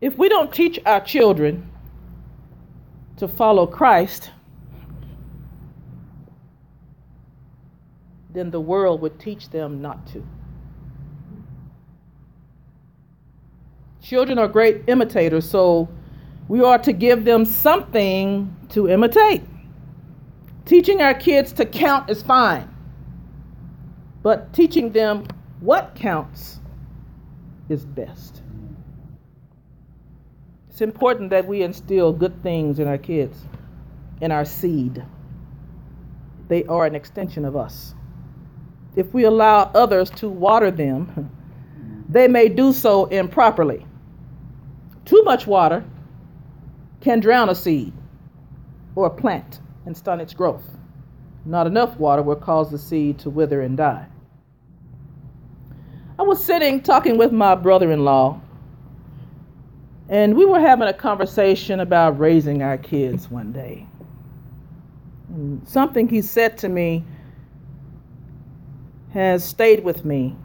If we don't teach our children to follow Christ, then the world would teach them not to. Children are great imitators, so we are to give them something to imitate. Teaching our kids to count is fine, but teaching them what counts is best. It's important that we instill good things in our kids, in our seed. They are an extension of us. If we allow others to water them, they may do so improperly. Too much water can drown a seed or a plant and stunt its growth. Not enough water will cause the seed to wither and die. I was sitting talking with my brother in law, and we were having a conversation about raising our kids one day. And something he said to me has stayed with me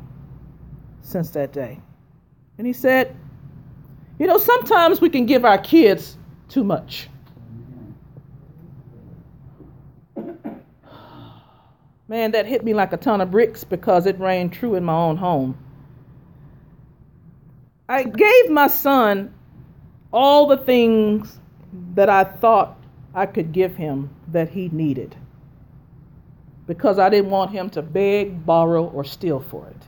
since that day. And he said, You know, sometimes we can give our kids too much. Man, that hit me like a ton of bricks because it rang true in my own home. I gave my son all the things that I thought I could give him that he needed because I didn't want him to beg, borrow, or steal for it.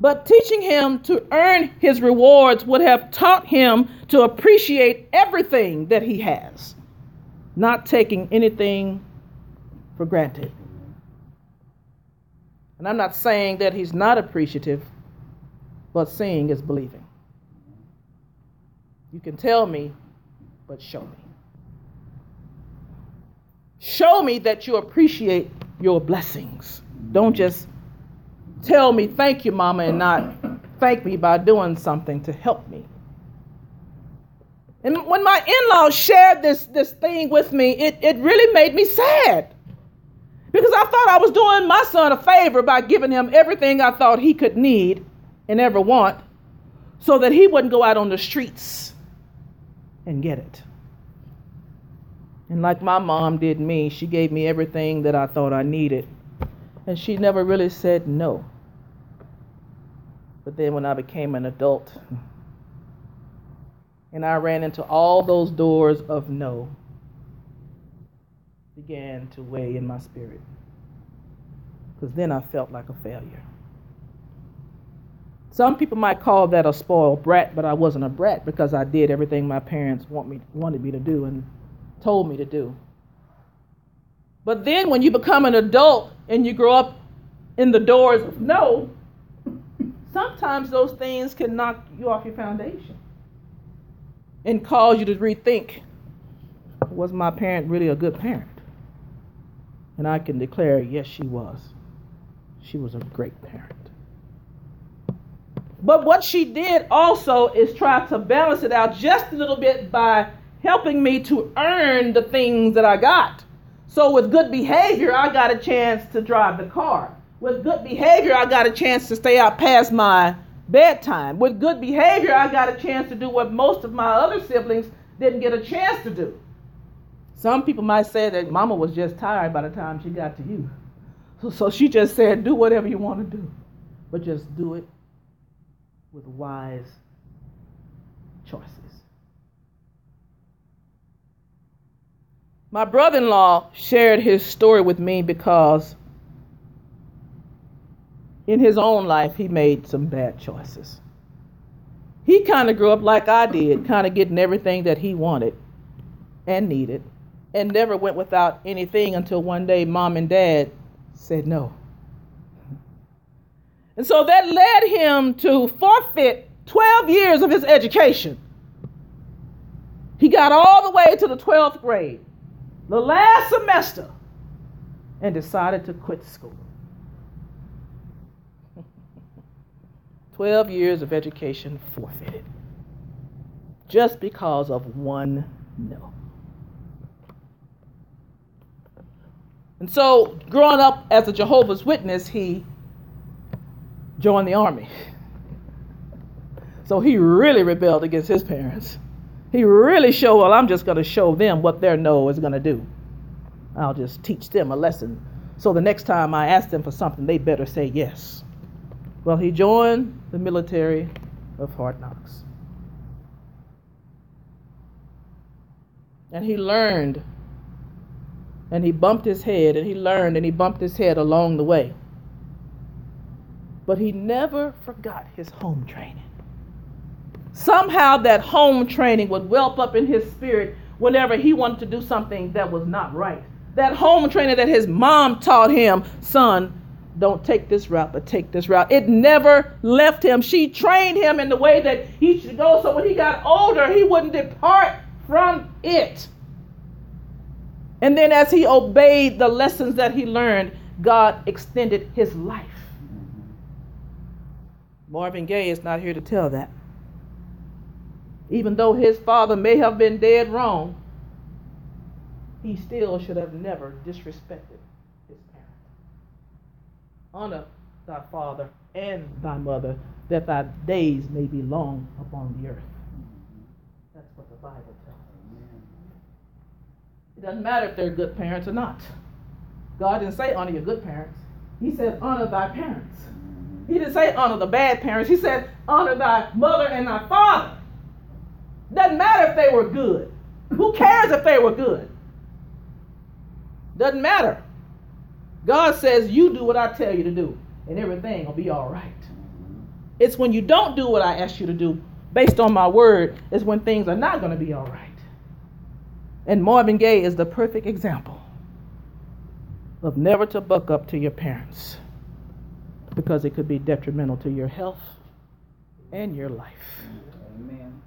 But teaching him to earn his rewards would have taught him to appreciate everything that he has, not taking anything for granted. And I'm not saying that he's not appreciative, but seeing is believing. You can tell me, but show me. Show me that you appreciate your blessings. Don't just tell me thank you, Mama, and not thank me by doing something to help me. And when my in laws shared this, this thing with me, it, it really made me sad. Because I thought I was doing my son a favor by giving him everything I thought he could need and ever want so that he wouldn't go out on the streets and get it. And like my mom did me, she gave me everything that I thought I needed. And she never really said no. But then when I became an adult and I ran into all those doors of no, began to weigh in my spirit. Because then I felt like a failure. Some people might call that a spoiled brat, but I wasn't a brat because I did everything my parents want me, wanted me to do and told me to do. But then when you become an adult and you grow up in the doors of no, sometimes those things can knock you off your foundation and cause you to rethink was my parent really a good parent? And I can declare, yes, she was. She was a great parent. But what she did also is try to balance it out just a little bit by helping me to earn the things that I got. So, with good behavior, I got a chance to drive the car. With good behavior, I got a chance to stay out past my bedtime. With good behavior, I got a chance to do what most of my other siblings didn't get a chance to do. Some people might say that mama was just tired by the time she got to you. So, she just said, do whatever you want to do, but just do it with wise choices. My brother in law shared his story with me because in his own life he made some bad choices. He kind of grew up like I did, kind of getting everything that he wanted and needed and never went without anything until one day mom and dad said no. And so that led him to forfeit 12 years of his education. He got all the way to the 12th grade, the last semester, and decided to quit school. 12 years of education forfeited just because of one no. And so, growing up as a Jehovah's Witness, he joined the army. So he really rebelled against his parents. He really showed, well, I'm just going to show them what their no is going to do. I'll just teach them a lesson. So the next time I ask them for something, they better say yes. Well, he joined the military of hard knocks. And he learned. And he bumped his head, and he learned, and he bumped his head along the way. But he never forgot his home training. Somehow that home training would whelp up in his spirit whenever he wanted to do something that was not right. That home training that his mom taught him, son, don't take this route, but take this route. It never left him. She trained him in the way that he should go so when he got older, he wouldn't depart from it. And then as he obeyed the lessons that he learned, God extended his life. Marvin Gaye is not here to tell that. Even though his father may have been dead wrong, he still should have never disrespected his parent. Honor thy father and thy mother, that thy days may be long upon the earth. That's what the Bible tells us. It doesn't matter if they're good parents or not. God didn't say honor your good parents. He said honor thy parents. He didn't say honor the bad parents. He said honor thy mother and thy father. Doesn't matter if they were good. Who cares if they were good? Doesn't matter. God says, You do what I tell you to do, and everything will be all right. It's when you don't do what I ask you to do, based on my word, is when things are not going to be all right. And Marvin Gaye is the perfect example of never to buck up to your parents because it could be detrimental to your health and your life. Amen.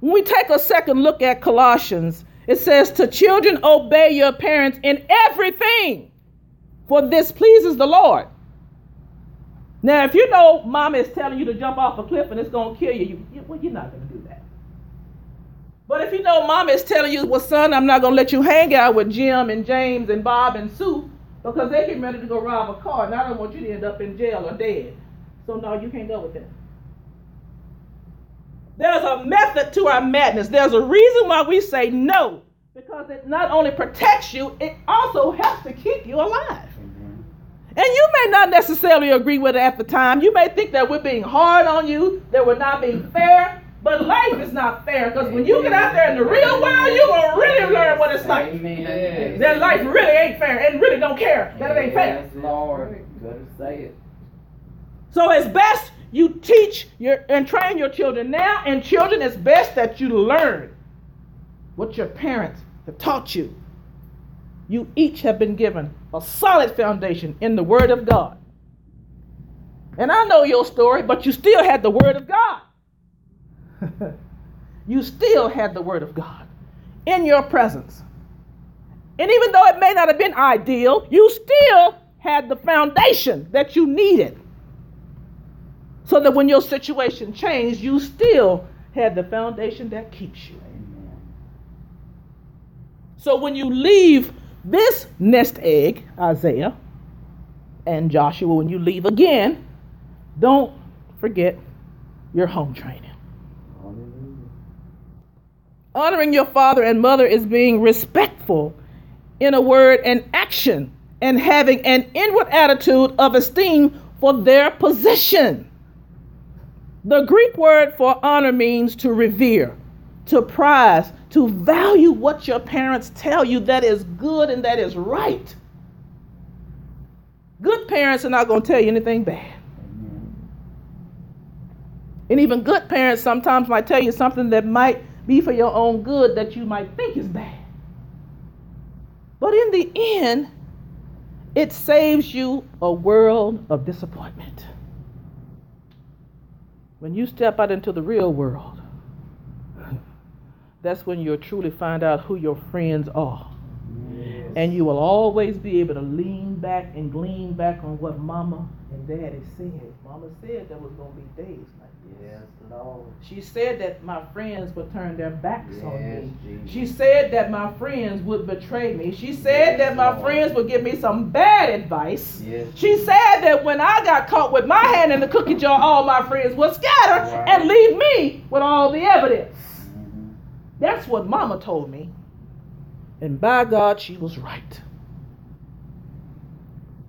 When we take a second look at Colossians, it says, To children, obey your parents in everything, for this pleases the Lord. Now, if you know mama is telling you to jump off a cliff and it's going to kill you, you, you well, you're not going to do that. But if you know mama is telling you, well, son, I'm not going to let you hang out with Jim and James and Bob and Sue because they're getting ready to go rob a car and I don't want you to end up in jail or dead. So, no, you can't go with them. There's a method to our madness. There's a reason why we say no, because it not only protects you, it also helps to keep you alive. And you may not necessarily agree with it at the time. You may think that we're being hard on you, that we're not being fair. But life is not fair because when you get out there in the real world, you're going to really learn what it's like. Amen. That life really ain't fair and really don't care that it ain't fair. Yes, Lord. Better say it. So it's best you teach your and train your children now, and children, it's best that you learn what your parents have taught you. You each have been given a solid foundation in the Word of God. And I know your story, but you still had the Word of God. you still had the Word of God in your presence. And even though it may not have been ideal, you still had the foundation that you needed so that when your situation changed, you still had the foundation that keeps you. So when you leave this nest egg, Isaiah and Joshua, when you leave again, don't forget your home training. Honoring your father and mother is being respectful in a word and action and having an inward attitude of esteem for their position. The Greek word for honor means to revere, to prize, to value what your parents tell you that is good and that is right. Good parents are not going to tell you anything bad. And even good parents sometimes might tell you something that might be for your own good that you might think is bad. But in the end, it saves you a world of disappointment when you step out into the real world, that's when you'll truly find out who your friends are. And you will always be able to lean back and glean back on what mama and daddy said. Mama said there was going to be days like this. Yes, Lord. She said that my friends would turn their backs Yes, on me. Jesus. She said that my friends would betray me. She said Yes, that my Lord. friends would give me some bad advice. Yes. She said that when I got caught with my hand in the cookie jar, all my friends would scatter Right. and leave me with all the evidence. Mm-hmm. That's what Mama told me. And by God, she was right.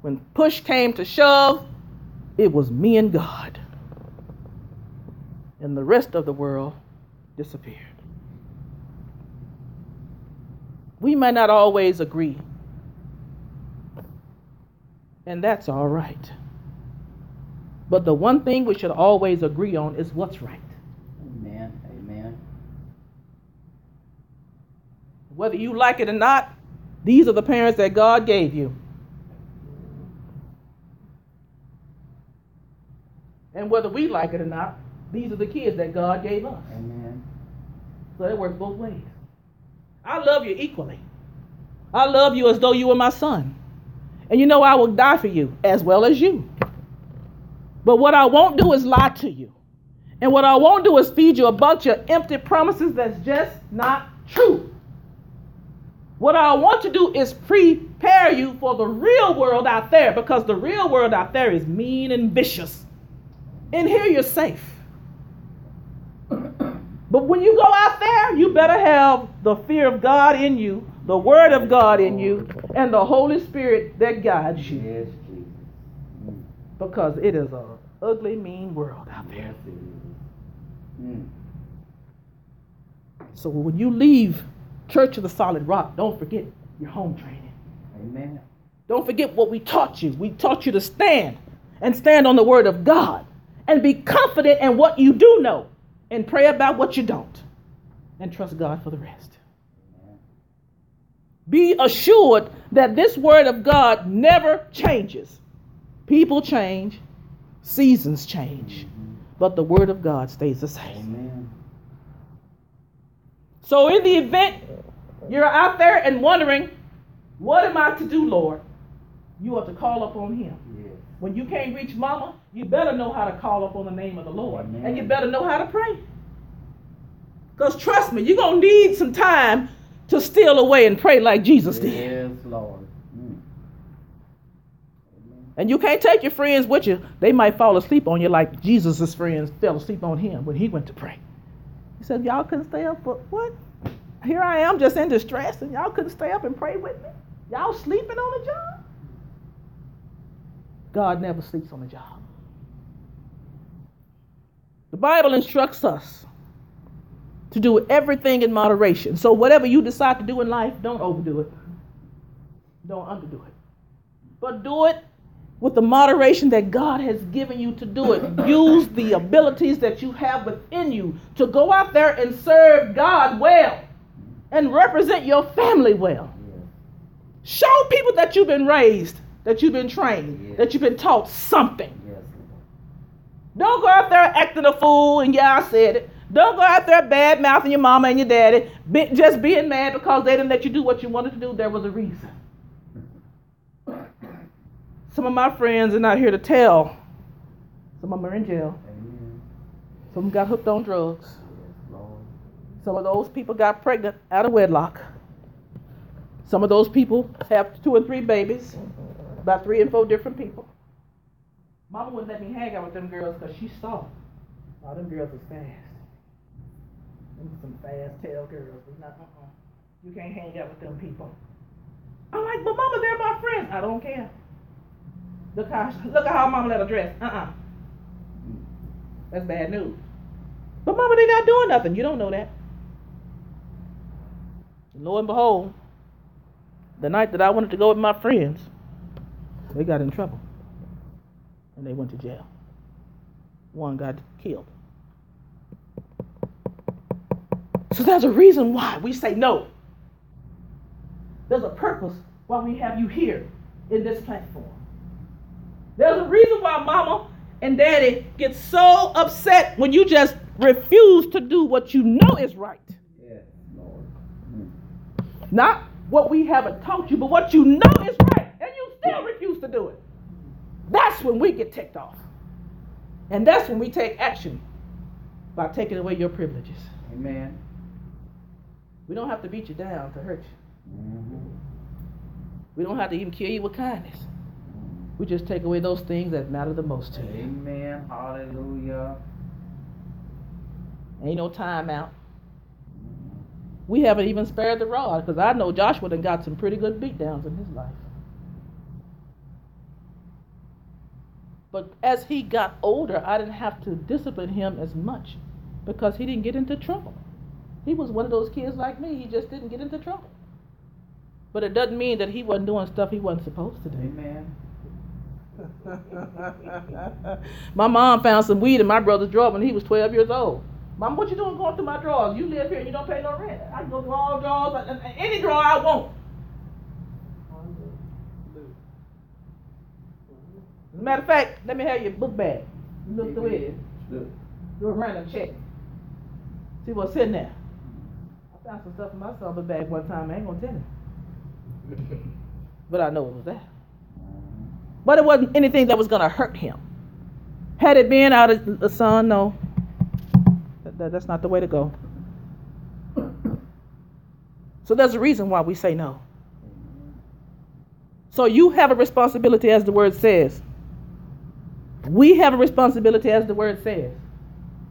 When push came to shove, it was me and God. And the rest of the world disappeared. We might not always agree. And that's all right. But the one thing we should always agree on is what's right. Amen. Amen. Whether you like it or not, these are the parents that God gave you. And whether we like it or not, these are the kids that God gave us. Amen. So it works both ways. I love you equally. I love you as though you were my son. And you know I will die for you as well as you. But what I won't do is lie to you. And what I won't do is feed you a bunch of empty promises that's just not true. What I want to do is prepare you for the real world out there because the real world out there is mean and vicious. In here, you're safe. But when you go out there, you better have the fear of God in you, the Word of God in you, and the Holy Spirit that guides you. Yes, Jesus. Because it is a ugly, mean world out there. Yes, it is. Mm. So when you leave Church of the Solid Rock, don't forget your home training. Amen. Don't forget what we taught you. We taught you to stand and stand on the Word of God and be confident in what you do know and pray about what you don't and trust God for the rest. Be assured that this word of God never changes. People change, seasons change, but the word of God stays the same. Amen. So, in the event you're out there and wondering, what am I to do, Lord? You are to call upon Him. Yes. When you can't reach Mama, you better know how to call up on the name of the Lord, Amen. and you better know how to pray. Because trust me, you're going to need some time to steal away and pray like Jesus did. Yes, Lord. Mm. And you can't take your friends with you. They might fall asleep on you like Jesus' friends fell asleep on him when he went to pray. He said, Y'all couldn't stay up, but what? Here I am just in distress, and y'all couldn't stay up and pray with me? Y'all sleeping on the job? God never sleeps on the job. The Bible instructs us to do everything in moderation. So, whatever you decide to do in life, don't overdo it, don't underdo it. But do it with the moderation that God has given you to do it. Use the abilities that you have within you to go out there and serve God well and represent your family well. Show people that you've been raised, that you've been trained, Yes. that you've been taught something. Yes, Don't go out there acting a fool, and yeah, I said it. Don't go out there bad mouthing your mama and your daddy, be, just being mad because they didn't let you do what you wanted to do. There was a reason. Some of my friends are not here to tell. Some of them are in jail. Amen. Some of them got hooked on drugs. Yes, Some of those people got pregnant out of wedlock. Some of those people have two or three babies, about three and four different people. Mama wouldn't let me hang out with them girls because she saw. Oh, them girls was fast. Them some fast tail girls. We not, uh-uh. You can't hang out with them people. I'm like, but mama, they're my friends. I don't care. Look how look at how mama let her dress. Uh-uh. That's bad news. But mama, they not doing nothing. You don't know that. And lo and behold, the night that I wanted to go with my friends, they got in trouble. And they went to jail. One got killed. So there's a reason why we say no. There's a purpose why we have you here in this platform. There's a reason why mama and daddy get so upset when you just refuse to do what you know is right. Yes, Lord. Mm. Not what we haven't taught you, but what you know is right, still refuse to do it. That's when we get ticked off. And that's when we take action by taking away your privileges. Amen. We don't have to beat you down to hurt you. Mm-hmm. We don't have to even kill you with kindness. We just take away those things that matter the most to you. Amen. Hallelujah. Ain't no time out. We haven't even spared the rod because I know Joshua done got some pretty good beatdowns in his life. But as he got older, I didn't have to discipline him as much because he didn't get into trouble. He was one of those kids like me, he just didn't get into trouble. But it doesn't mean that he wasn't doing stuff he wasn't supposed to do. Amen. my mom found some weed in my brother's drawer when he was 12 years old. Mom, what you doing going through my drawers? You live here and you don't pay no rent. I can go through all drawers, any drawer I want. As a matter of fact, let me have your book bag. Look through it. Look. Do a random check. See what's in there. I found some stuff in my summer bag one time. I ain't gonna tell you. But I know it was that. But it wasn't anything that was gonna hurt him. Had it been out of the sun, no. That- that- that's not the way to go. So there's a reason why we say no. So you have a responsibility as the word says. We have a responsibility as the word says.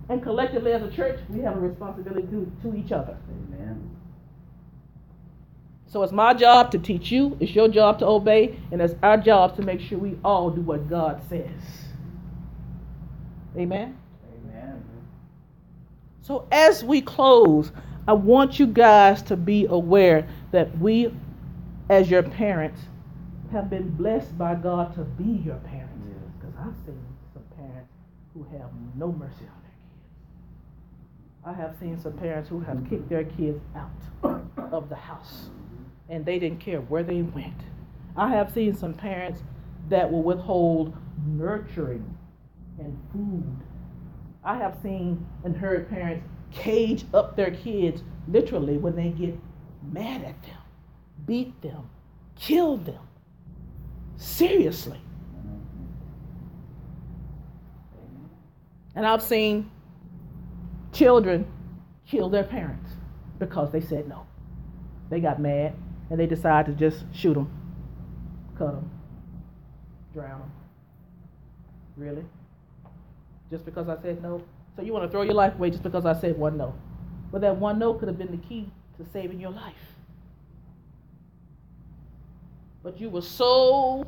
And collectively as a church, we have a responsibility to, to each other. Amen. So it's my job to teach you, it's your job to obey, and it's our job to make sure we all do what God says. Amen? Amen. So as we close, I want you guys to be aware that we, as your parents, have been blessed by God to be your parents. I've seen some parents who have no mercy on their kids. I have seen some parents who have kicked their kids out of the house and they didn't care where they went. I have seen some parents that will withhold nurturing and food. I have seen and heard parents cage up their kids literally when they get mad at them, beat them, kill them. Seriously. And I've seen children kill their parents because they said no. They got mad and they decided to just shoot them, cut them, drown them. Really? Just because I said no? So you want to throw your life away just because I said one no? But that one no could have been the key to saving your life. But you were so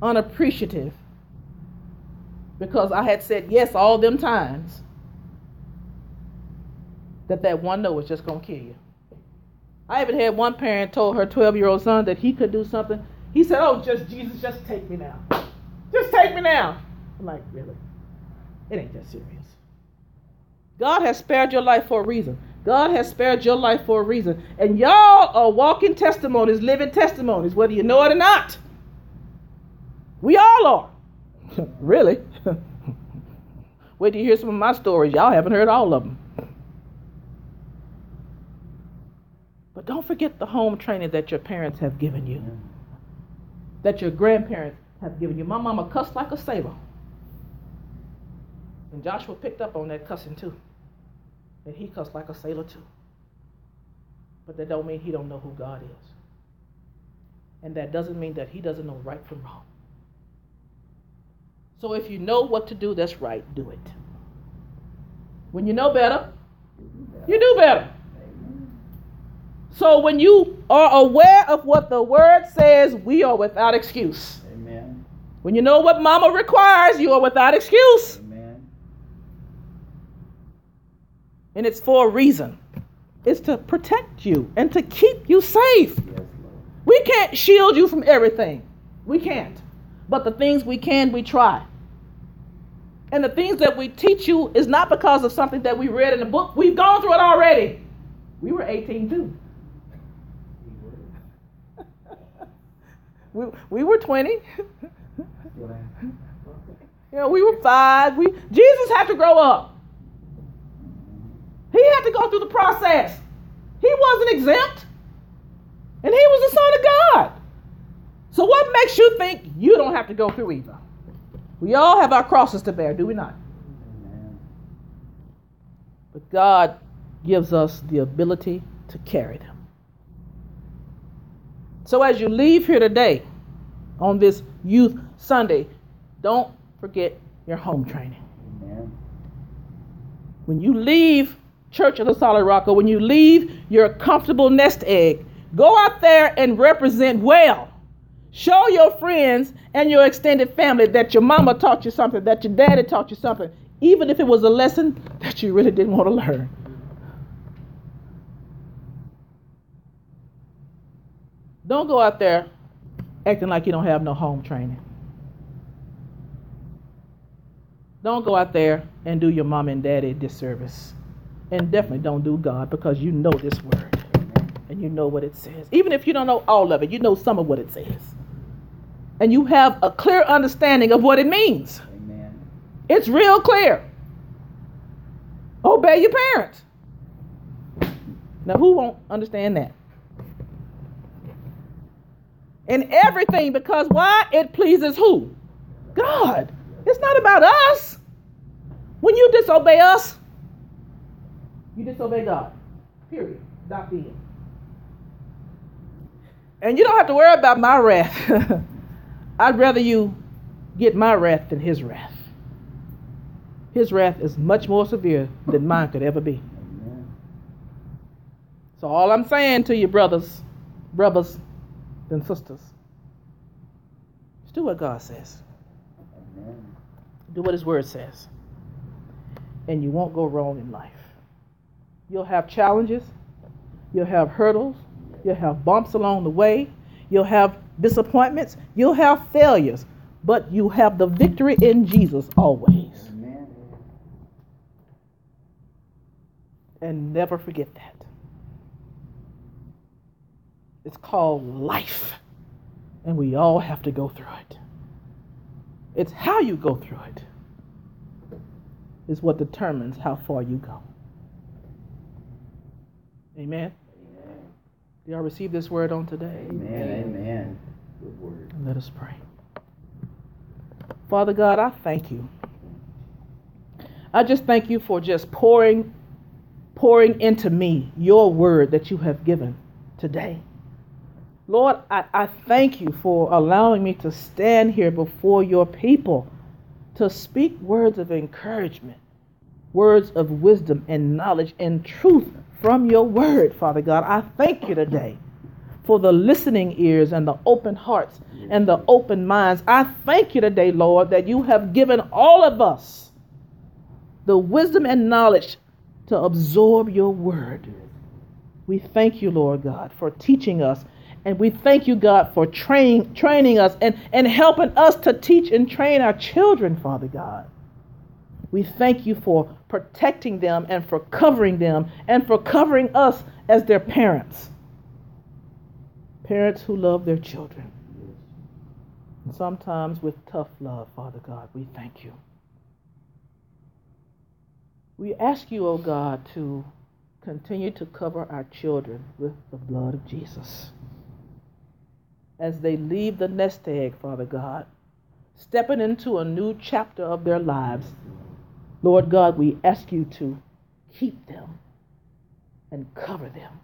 unappreciative because I had said yes all them times that that one no was just going to kill you. I even had one parent told her 12 year old son that he could do something. He said, Oh, just Jesus, just take me now. Just take me now. I'm like, Really? It ain't that serious. God has spared your life for a reason. God has spared your life for a reason. And y'all are walking testimonies, living testimonies, whether you know it or not. We all are. really? Wait till you hear some of my stories. Y'all haven't heard all of them. But don't forget the home training that your parents have given you, that your grandparents have given you. My mama cussed like a sailor. And Joshua picked up on that cussing too. And he cussed like a sailor too. But that don't mean he don't know who God is. And that doesn't mean that he doesn't know right from wrong. So if you know what to do that's right, do it. When you know better, you do better. So when you are aware of what the word says, we are without excuse. Amen. When you know what mama requires, you are without excuse. Amen. And it's for a reason. It's to protect you and to keep you safe. Yes. We can't shield you from everything. We can't. But the things we can, we try. And the things that we teach you is not because of something that we read in the book. We've gone through it already. We were 18 too. We, we were 20. Still. You know, we were five. We Jesus had to grow up. He had to go through the process. He wasn't exempt. And he was the Son of God. So what makes you think you don't have to go through either? We all have our crosses to bear, do we not? But God gives us the ability to carry them. So as you leave here today on this Youth Sunday, don't forget your home training. Amen. When you leave Church of the Solid Rock or when you leave your comfortable nest egg, go out there and represent well. Show your friends and your extended family that your mama taught you something, that your daddy taught you something, even if it was a lesson that you really didn't want to learn. Don't go out there acting like you don't have no home training. Don't go out there and do your mom and daddy a disservice. And definitely don't do God because you know this word and you know what it says. Even if you don't know all of it, you know some of what it says. And you have a clear understanding of what it means. Amen. It's real clear. Obey your parents. Now, who won't understand that? In everything, because why? It pleases who? God. It's not about us. When you disobey us, you disobey God. Period. Dot the end. And you don't have to worry about my wrath. I'd rather you get my wrath than his wrath. His wrath is much more severe than mine could ever be. Amen. So all I'm saying to you, brothers, brothers and sisters, is do what God says. Amen. Do what His Word says, and you won't go wrong in life. You'll have challenges, you'll have hurdles, you'll have bumps along the way, you'll have disappointments, you'll have failures, but you have the victory in Jesus always. And never forget that. It's called life. And we all have to go through it. It's how you go through it is what determines how far you go. Amen. Do y'all receive this word on today? Amen. Amen. Good word. And let us pray. Father God, I thank you. I just thank you for just pouring pouring into me your word that you have given today. Lord, I, I thank you for allowing me to stand here before your people to speak words of encouragement, words of wisdom and knowledge and truth from your word, Father God. I thank you today for the listening ears and the open hearts and the open minds. I thank you today, Lord, that you have given all of us the wisdom and knowledge to absorb your word. We thank you, Lord God, for teaching us. And we thank you, God, for train, training us and, and helping us to teach and train our children, Father God. We thank you for protecting them and for covering them and for covering us as their parents. Parents who love their children. Sometimes with tough love, Father God, we thank you. We ask you, O oh God, to continue to cover our children with the blood of Jesus. As they leave the nest egg, Father God, stepping into a new chapter of their lives, Lord God, we ask you to keep them and cover them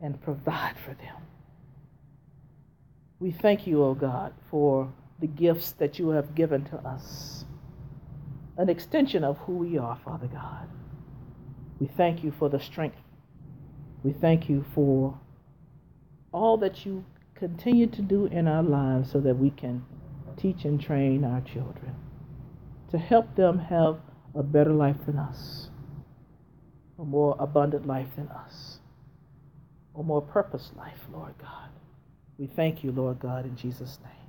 and provide for them. We thank you, O oh God, for the gifts that you have given to us, an extension of who we are, Father God. We thank you for the strength. We thank you for all that you continue to do in our lives so that we can teach and train our children to help them have a better life than us, a more abundant life than us, a more purpose life, Lord God. We thank you, Lord God, in Jesus' name.